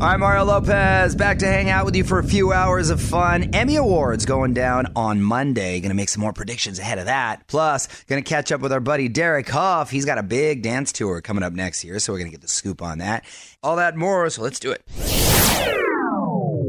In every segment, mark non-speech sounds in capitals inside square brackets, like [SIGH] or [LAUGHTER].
I'm Mario Lopez, back to hang out with you for a few hours of fun. Emmy Awards going down on Monday. Going to make some more predictions ahead of that. Plus, going to catch up with our buddy Derek Hough. He's got a big dance tour coming up next year, so we're going to get the scoop on that. All that more, so let's do it.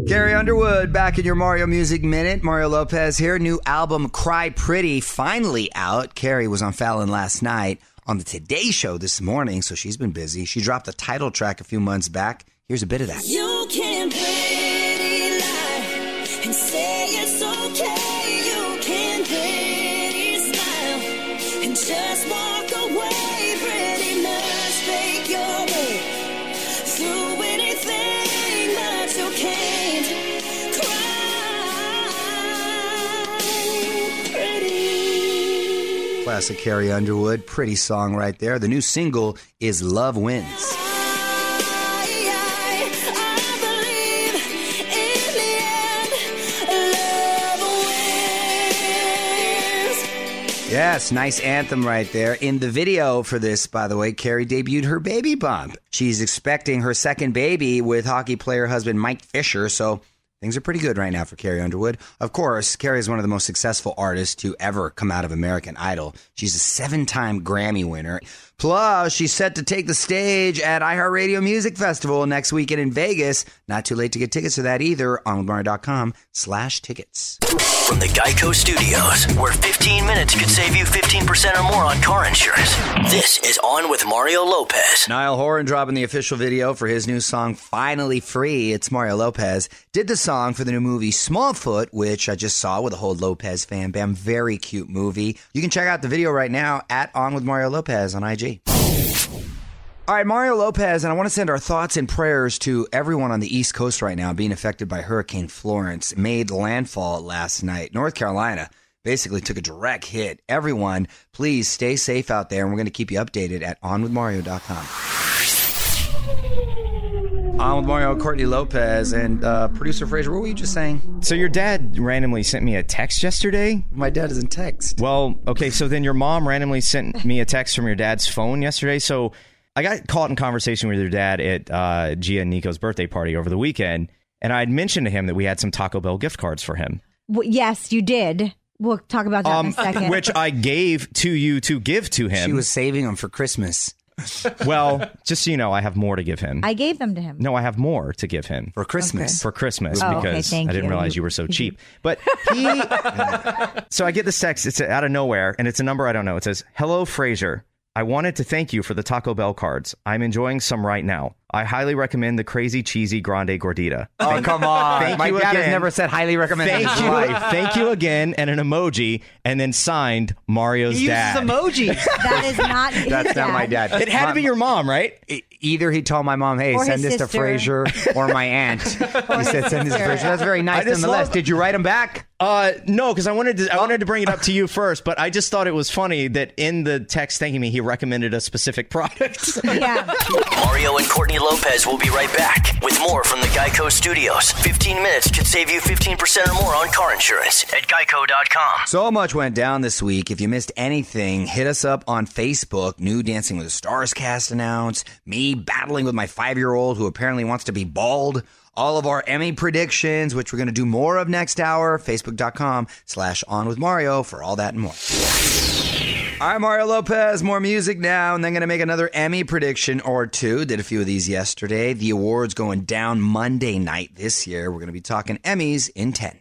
Carrie Underwood back in your Mario Music Minute. Mario Lopez here. New album Cry Pretty finally out. Carrie was on Fallon last night on the Today Show this morning, so she's been busy. She dropped the title track a few months back. Here's a bit of that. You can pretty lie and say it's okay. You can pretty smile and just walk away. Pretty much fake your way through anything, but you can't cry pretty. Classic Carrie Underwood. Pretty song right there. The new single is Love Wins. Yes, nice anthem right there. In the video for this, by the way, Carrie debuted her baby bump. She's expecting her second baby with hockey player husband Mike Fisher, so things are pretty good right now for Carrie Underwood. Of course, Carrie is one of the most successful artists to ever come out of American Idol. She's a seven time Grammy winner. Plus, she's set to take the stage at iHeartRadio Music Festival next weekend in Vegas. Not too late to get tickets to that either. on OnWithMario.com slash tickets. From the Geico Studios, where 15 minutes could save you 15% or more on car insurance. This is On with Mario Lopez. Niall Horan dropping the official video for his new song Finally Free. It's Mario Lopez. Did the song for the new movie Smallfoot, which I just saw with a whole Lopez fan bam. Very cute movie. You can check out the video right now at On with Mario Lopez on IG. All right, Mario Lopez, and I want to send our thoughts and prayers to everyone on the East Coast right now being affected by Hurricane Florence. Made landfall last night. North Carolina basically took a direct hit. Everyone, please stay safe out there, and we're going to keep you updated at onwithmario.com. On with Mario, Courtney Lopez, and uh, producer Fraser. What were you just saying? So your dad randomly sent me a text yesterday. My dad doesn't text. Well, okay, so then your mom randomly sent me a text from your dad's phone yesterday. So I got caught in conversation with your dad at uh, Gia and Nico's birthday party over the weekend, and I had mentioned to him that we had some Taco Bell gift cards for him. W- yes, you did. We'll talk about that in a second. Um, which I gave to you to give to him. She was saving them for Christmas. [LAUGHS] well, just so you know, I have more to give him. I gave them to him. no, I have more to give him For Christmas. for Christmas Oh, because thank I didn't you. realize you were so [LAUGHS] cheap. But he, [LAUGHS] so I get this text. It's out of nowhere, and it's a number I don't know. It says, "Hello, Fraser. I wanted to thank you for the Taco Bell cards. I'm enjoying some right now. I highly recommend the crazy cheesy grande gordita. Oh, come on. thank My you dad has never said highly recommend. Thank you, life. [LAUGHS] thank you again, and an emoji, and then signed Mario's He uses dad. emojis. [LAUGHS] That is not. his That's not my dad. It had to be your mom, right? E- Either he told my mom, "Hey, Or send his this to sister. Frazier," or my [LAUGHS] aunt. he said, "Send this to sister. Frazier." That's very nice nonetheless. love- Did you write him back? Uh, no, because I wanted to. I wanted to bring it up to you first, but I just thought it was funny that in the text thanking me, he recommended a specific product. Yeah. Mario and Courtney Lopez will be right back with more from the Geico Studios. 15 minutes could save you 15% or more on car insurance at geico.com. So much went down this week. If you missed anything, hit us up on Facebook. New Dancing with the Stars cast announced. Me battling with my five year old who apparently wants to be bald. All of our Emmy predictions, which we're going to do more of next hour. Facebook.com slash on with Mario for all that and more. I'm Mario Lopez. More music now, and then going to make another Emmy prediction or two. Did a few of these yesterday. The awards going down Monday night this year. We're going to be talking Emmys in 10.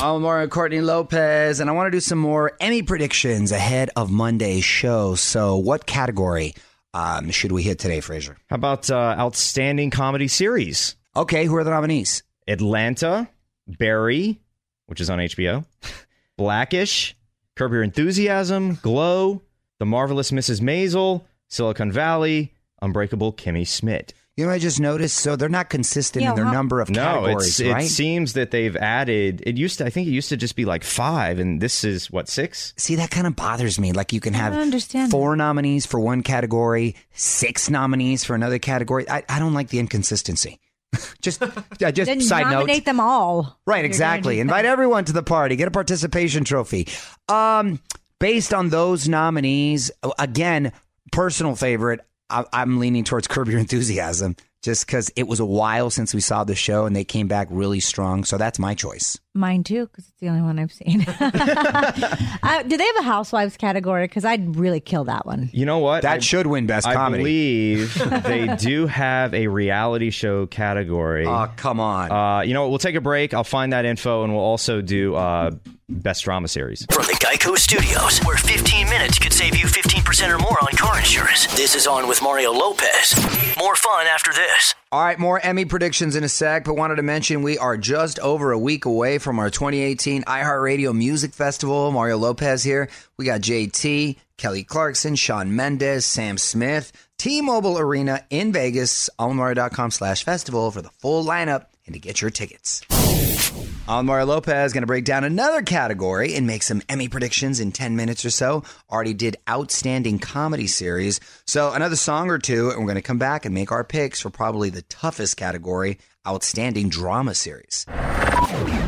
I'm Mario Courtney Lopez, and I want to do some more Emmy predictions ahead of Monday's show. So, what category um, should we hit today, Fraser? How about uh, outstanding comedy series? Okay, who are the nominees? Atlanta, Barry, which is on HBO, [LAUGHS] Blackish, Curb Your Enthusiasm, Glow, The Marvelous Mrs. Maisel, Silicon Valley, Unbreakable Kimmy Schmidt. You know, I just noticed. So they're not consistent Yeah, in their how- number of No, categories, it's, right? it seems that they've added. It used to. I think it used to just be like five, and this is what six. See, that kind of bothers me. Like you can have don't four nominees for one category, six nominees for another category. I, I don't like the inconsistency. [LAUGHS] just, yeah, just Then side note. nominate them all. Right, exactly. Invite everyone to the party. Get a participation trophy. Um, based on those nominees, again, personal favorite. I'm leaning towards Curb Your Enthusiasm, just because it was a while since we saw the show and they came back really strong. So that's my choice. Mine too, because it's the only one I've seen. [LAUGHS] [LAUGHS] uh, do they have a housewives category? Because I'd really kill that one. You know what? That I- should win best I comedy. I believe [LAUGHS] they do have a reality show category. Oh, come on. Uh, you know what? We'll take a break. I'll find that info, and we'll also do uh, best drama series. From the Geico Studios, where 15 minutes could save you 15% or more on car insurance. This is On with Mario Lopez. More fun after this. All right, more Emmy predictions in a sec, but wanted to mention we are just over a week away from our 2018 iHeartRadio Music Festival. Mario Lopez here. We got JT, Kelly Clarkson, Shawn Mendes, Sam Smith, T-Mobile Arena in Vegas, almario.com slash festival for the full lineup and to get your tickets. Mario Lopez, going to break down another category and make some Emmy predictions in 10 minutes or so. Already did Outstanding Comedy Series. So, another song or two, and we're going to come back and make our picks for probably the toughest category Outstanding Drama Series.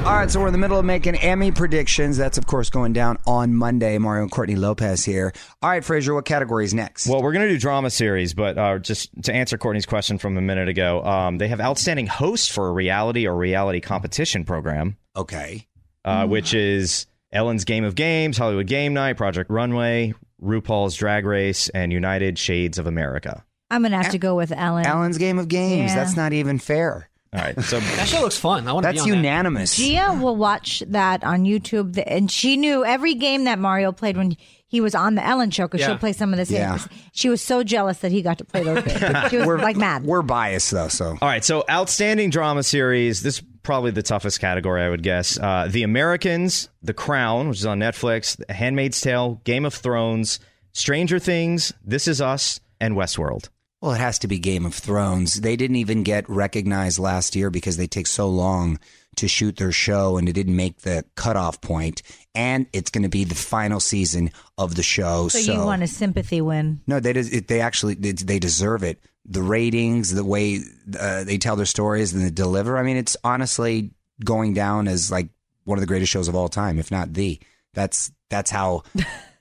All right, so we're in the middle of making Emmy predictions. That's, of course, going down on Monday. Mario and Courtney Lopez here. All right, Fraser, what category is next? Well, we're going to do drama series, but uh, just to answer Courtney's question from a minute ago, um, they have outstanding hosts for a reality or reality competition program, okay. uh, which is Ellen's Game of Games, Hollywood Game Night, Project Runway, RuPaul's Drag Race, and United Shades of America. I'm gonna have to go with Ellen. Alan's Game of Games. Yeah. That's not even fair. All right, so That show looks fun. I want to be That's on that. unanimous. Gia will watch that on YouTube, and she knew every game that Mario played when he was on the Ellen show because Yeah. she'll play some of the same. Yeah. She was so jealous that he got to play those games. She was like mad. We're biased, though, so. All right, so outstanding drama series. This probably the toughest category, I would guess. Uh, the Americans, The Crown, which is on Netflix, The Handmaid's Tale, Game of Thrones, Stranger Things, This Is Us, and Westworld. Well, it has to be Game of Thrones. They didn't even get recognized last year because they take so long to shoot their show and it didn't make the cutoff point. And it's going to be the final season of the show. so, So, you want a sympathy win? no, they des- they actually they, they deserve it. The ratings, the way uh, they tell their stories and they deliver. I mean, it's honestly going down as like one of the greatest shows of all time, if not the. That's that's how. [LAUGHS]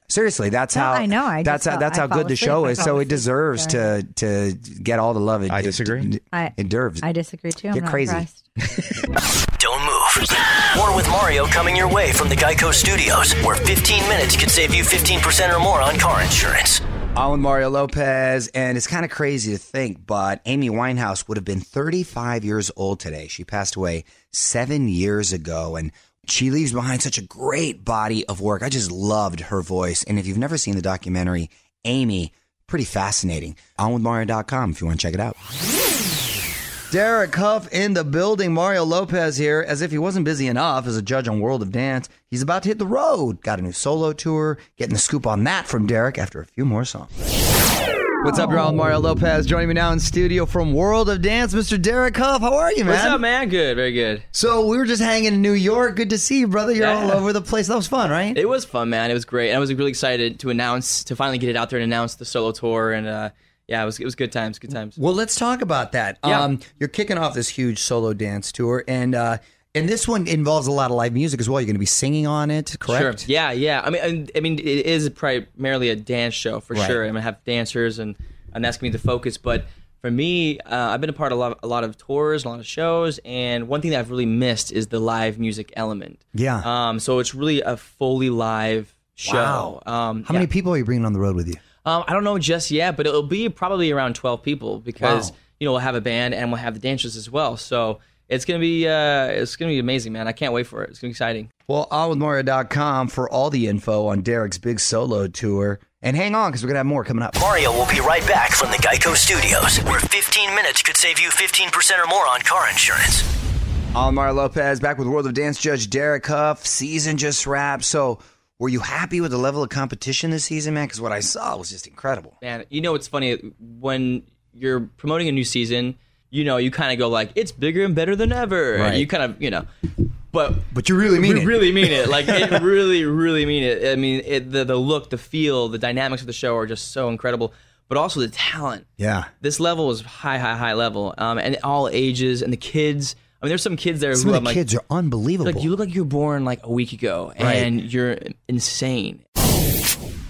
Seriously, that's No, how I know. I that's how fell- that's I how fall good the asleep. show is. So it deserves to to get all the love. It, I disagree. It, I- it deserves. I disagree too. I'm You're not crazy. impressed. [LAUGHS] Don't move. More with Mario coming your way from the Geico Studios, where 15 minutes could save you 15% or more on car insurance. I'm with Mario Lopez, and it's kind of crazy to think, but Amy Winehouse would have been 35 years old today. She passed away seven years ago, and she leaves behind such a great body of work. I just loved her voice. And if you've never seen the documentary, Amy, pretty fascinating. OnWithMario.com if you want to check it out. Derek Hough in the building. Mario Lopez here, as if he wasn't busy enough as a judge on World of Dance. He's about to hit the road. Got a new solo tour. Getting the scoop on that from Derek after a few more songs. What's up, y'all? Mario Lopez joining me now in studio from World of Dance, Mr. Derek Hough. How are you, man? What's up, man? Good, very good. So we were just hanging in New York. Good to see you, brother. You're Yeah. all over the place. That was fun, right? It was fun, man. It was great. And I was really excited to announce, to finally get it out there and announce the solo tour. And uh, yeah, it was it was good times, good times. Well, let's talk about that. Yeah. Um, you're kicking off this huge solo dance tour, and uh, and this one involves a lot of live music as well. You're going to be singing on it, correct? Sure. Yeah, yeah. I mean, I mean, it is primarily a dance show for Right. sure. I'm gonna have dancers, and and that's gonna be the focus. But for me, uh, I've been a part of a lot, a lot of tours, a lot of shows, and one thing that I've really missed is the live music element. Yeah. Um. So it's really a fully live show. Wow. Um. How yeah. many people are you bringing on the road with you? Um, I don't know just yet, but it'll be probably around 12 people because Wow. you know we'll have a band and we'll have the dancers as well. So it's gonna be uh, it's gonna be amazing, man. I can't wait for it. It's gonna be exciting. Well, onwithmario.com for all the info on Derek's big solo tour. And hang on, because we're going to have more coming up. Mario will be right back from the Geico Studios, where 15 minutes could save you 15% or more on car insurance. I'm Mario Lopez, back with World of Dance judge Derek Hough. Season just wrapped. So, were you happy with the level of competition this season, man? Because what I saw was just incredible. Man, you know what's funny when you're promoting a new season, you know you kind of go like it's bigger and better than ever. Right. You kind of you know, but But you really mean we it. really mean it. Like it [LAUGHS] really, really mean it. I mean, it, the the look, the feel, the dynamics of the show are just so incredible. But also the talent. Yeah. this level is high, high, high level, um, and all ages and the kids. I mean, there's some kids there Some who of I'm the like, kids are unbelievable. like you look like you were born like a week ago, and you're insane.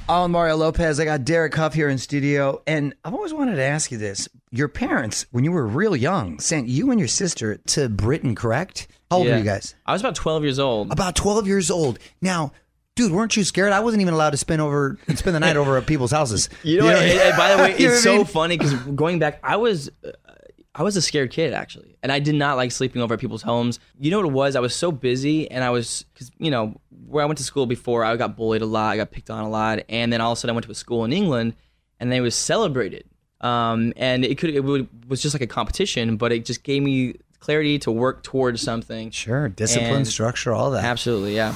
I'm Mario Lopez. I got Derek Hough here in studio, and I've always wanted to ask you this: Your parents, when you were real young, sent you and your sister to Britain, correct? How old Yeah. are you guys? I was about 12 years old. About 12 years old. Now, dude, weren't you scared? I wasn't even allowed to spend over spend the night over at people's houses. [LAUGHS] You know, what? and- and by the [LAUGHS] way, it's so funny because going back, I was, uh, I was a scared kid actually, and I did not like sleeping over at people's homes. You know what it was? I was so busy, and I was, because you know, where I went to school before, I got bullied a lot, I got picked on a lot, and then all of a sudden I went to a school in England, and they was celebrated, um, and it could, it would, was just like a competition, but it just gave me clarity to work towards something. Sure, discipline, And- structure, all that. Absolutely, yeah.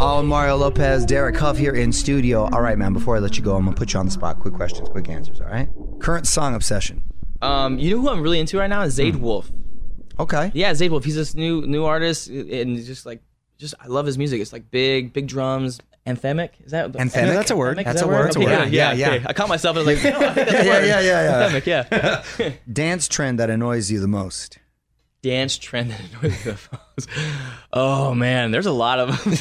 I'm Mario Lopez, Derek Hough here in studio. All right, man, before I let you go, I'm going to put you on the spot. Quick questions, quick answers, all right? Current song obsession. Um, you know who I'm really into right now is Zayde Wolf. Okay. Yeah, Zayde Wolf. He's this new new artist, and he's just like, just I love his music. It's like big, big drums. Anthemic is that Anthemic? Yeah, that's a word. Anthemic? That's that a word. That's a Okay, word. Yeah, Yeah, yeah. okay. I caught myself and I was like, no, [LAUGHS] [LAUGHS] I think that's a Yeah, word. yeah, yeah, yeah. Anthemic, yeah. [LAUGHS] Dance trend that annoys you the most. Dance trend that annoys the most. Oh man, there's a lot of them.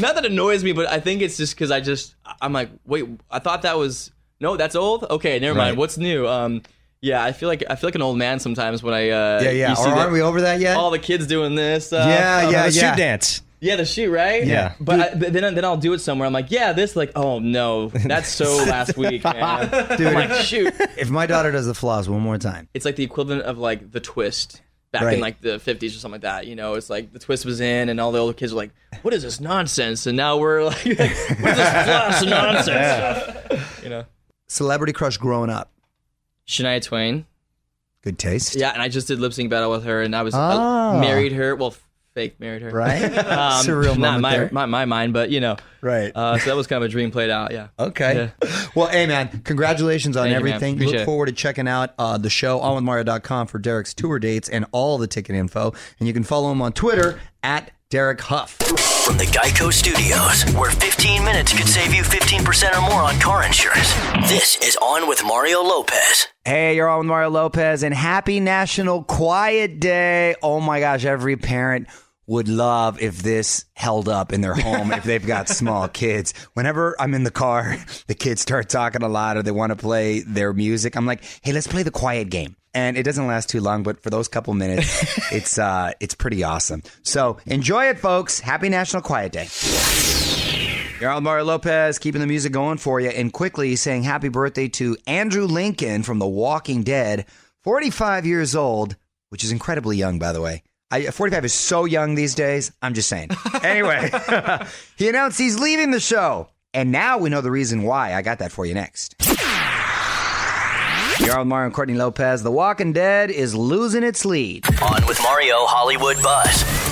Not that annoys me, but I think it's just because I just I'm like, wait, I thought that was no, that's old. Okay, never Right. mind. What's new? Um, yeah, I feel like I feel like an old man sometimes when I uh, Yeah, yeah. you see Or aren't we over that yet? all the kids doing this. Uh, yeah, yeah, the yeah. shoot dance. Yeah, the shoot, right? Yeah. But, I, but then then I'll do it somewhere. I'm like, yeah, this like, oh no, that's so [LAUGHS] last week, man. Dude. I'm like, shoot. If my daughter does the floss one more time. It's like the equivalent of like the twist back Right. in like the 50s or something like that. You know, it's like the twist was in, and all the older kids were like, what is this nonsense? And now we're [LAUGHS] like, what is this floss nonsense? You know, Celebrity crush growing up. Shania Twain. Good taste. Yeah, and I just did lip sync battle with her, and I was Ah. I married her. Well, fake married her. Right? [LAUGHS] Um, Surreal not my, my my mind, but you know. Right. Uh, so that was kind of a dream played out. Yeah. Okay. Well, hey, man, congratulations on Thank everything. Appreciate Look forward to checking out uh, the show, onwithmario.com for Derek's tour dates and all the ticket info. And you can follow him on Twitter at Derek Hough. From the Geico Studios, where 15 minutes could save you 15% or more on car insurance. This is On with Mario Lopez. Hey, you're on with Mario Lopez, and happy National Quiet Day. Oh my gosh, every parent would love if this held up in their home if they've got [LAUGHS] small kids. Whenever I'm in the car, [LAUGHS] the kids start talking a lot or they want to play their music. I'm like, hey, let's play the quiet game. And it doesn't last too long, but for those couple minutes, [LAUGHS] it's uh, it's pretty awesome. So enjoy it, folks. Happy National Quiet Day. You're on Mario Lopez, keeping the music going for you, and quickly saying happy birthday to Andrew Lincoln from The Walking Dead, 45 years old, which is incredibly young, by the way. I, 45 is so young these days. I'm just saying. [LAUGHS] Anyway, [LAUGHS] he announced he's leaving the show. And now we know the reason why. I got that for you next. You're on Mario and Courtney Lopez. The Walking Dead is losing its lead. On with Mario Hollywood Buzz.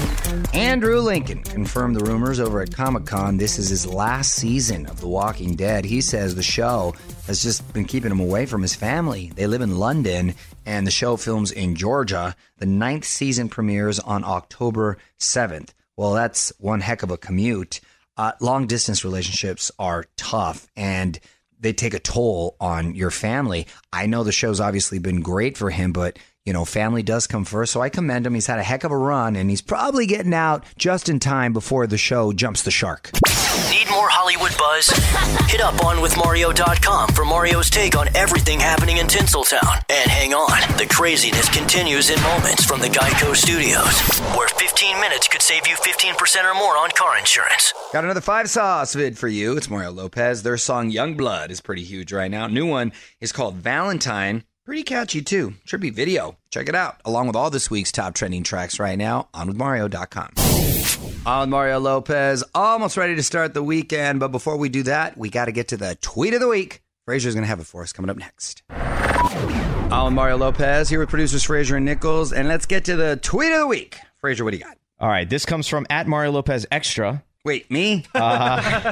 Andrew Lincoln confirmed the rumors over at Comic Con. This is his last season of The Walking Dead. He says the show has just been keeping him away from his family. They live in London, and the show films in Georgia. The ninth season premieres on October 7th. Well, that's one heck of a commute. Uh, long distance relationships are tough, and they take a toll on your family. I know the show's obviously been great for him, but you know, family does come first. So I commend him. He's had a heck of a run, and he's probably getting out just in time before the show jumps the shark. Need more Hollywood buzz? Hit up onwithmario.com for Mario's take on everything happening in Tinseltown. And hang on, the craziness continues in moments from the Geico Studios, where 15 minutes could save you 15% or more on car insurance. Got another five sauce vid for you. It's Mario Lopez. Their song Young Blood is pretty huge right now. New one is called Valentine. Pretty catchy too. Tribute video. Check it out. Along with all this week's top trending tracks right now on withmario.com. On Mario Lopez. Almost ready to start the weekend, but before we do that, we got to get to the tweet of the week. Frazier's going to have it for us coming up next. On Mario Lopez here with producers Frazier and Nichols, and let's get to the tweet of the week. Frazier, what do you got? All right, this comes from at Mario Lopez Extra. Wait, me?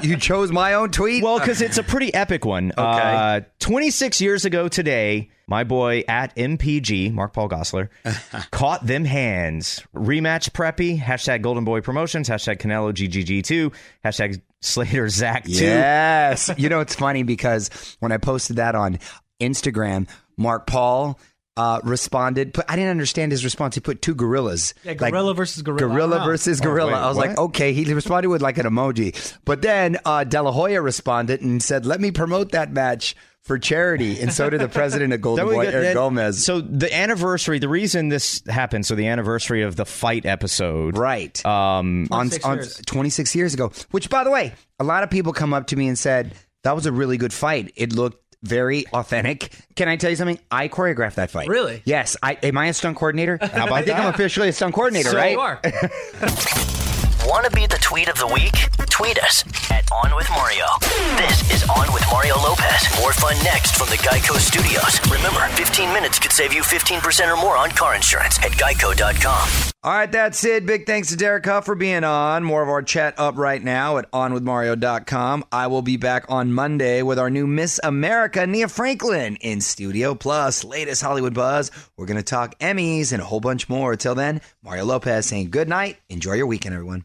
you chose my own tweet? Well, because it's a pretty epic one. Okay. Uh, 26 years ago today, my boy at MPG, Mark Paul Gosselaar, [LAUGHS] caught them hands. Rematch preppy, hashtag Golden Boy Promotions, hashtag Canelo GGG2, hashtag Slater Zach 2. Yes. [LAUGHS] you know, it's funny because when I posted that on Instagram, Mark Paul uh, responded. But I didn't understand his response. He put two gorillas. Yeah, gorilla versus gorilla. Gorilla Oh. versus Oh, gorilla. wait, I was what? like, okay. He responded with like an emoji. But then uh, De La Hoya responded and said, let me promote that match for charity. And so did the president of [LAUGHS] Golden Boy, get- Eric then- Gomez. So the anniversary, the reason this happened, so the anniversary of the fight episode, right. Um, on, 26 on years. 26 years ago. Which, by the way, a lot of people come up to me and said that was a really good fight. It looked very authentic. Can I tell you something? I choreographed that fight. Really? Yes. I am I a stunt coordinator? How [LAUGHS] about I think I'm officially a stunt coordinator, So right? you are. [LAUGHS] Want to be the tweet of the week? Tweet us at On With Mario. This is On with Mario Lopez. More fun next from the Geico Studios. Remember, 15 minutes could save you 15% or more on car insurance at geico.com. All right, that's it. Big thanks to Derek Hough for being on. More of our chat up right now at onwithmario.com. I will be back on Monday with our new Miss America, Nia Franklin, in Studio Plus. Latest Hollywood buzz. We're going to talk Emmys and a whole bunch more. Till then, Mario Lopez saying good night. Enjoy your weekend, everyone.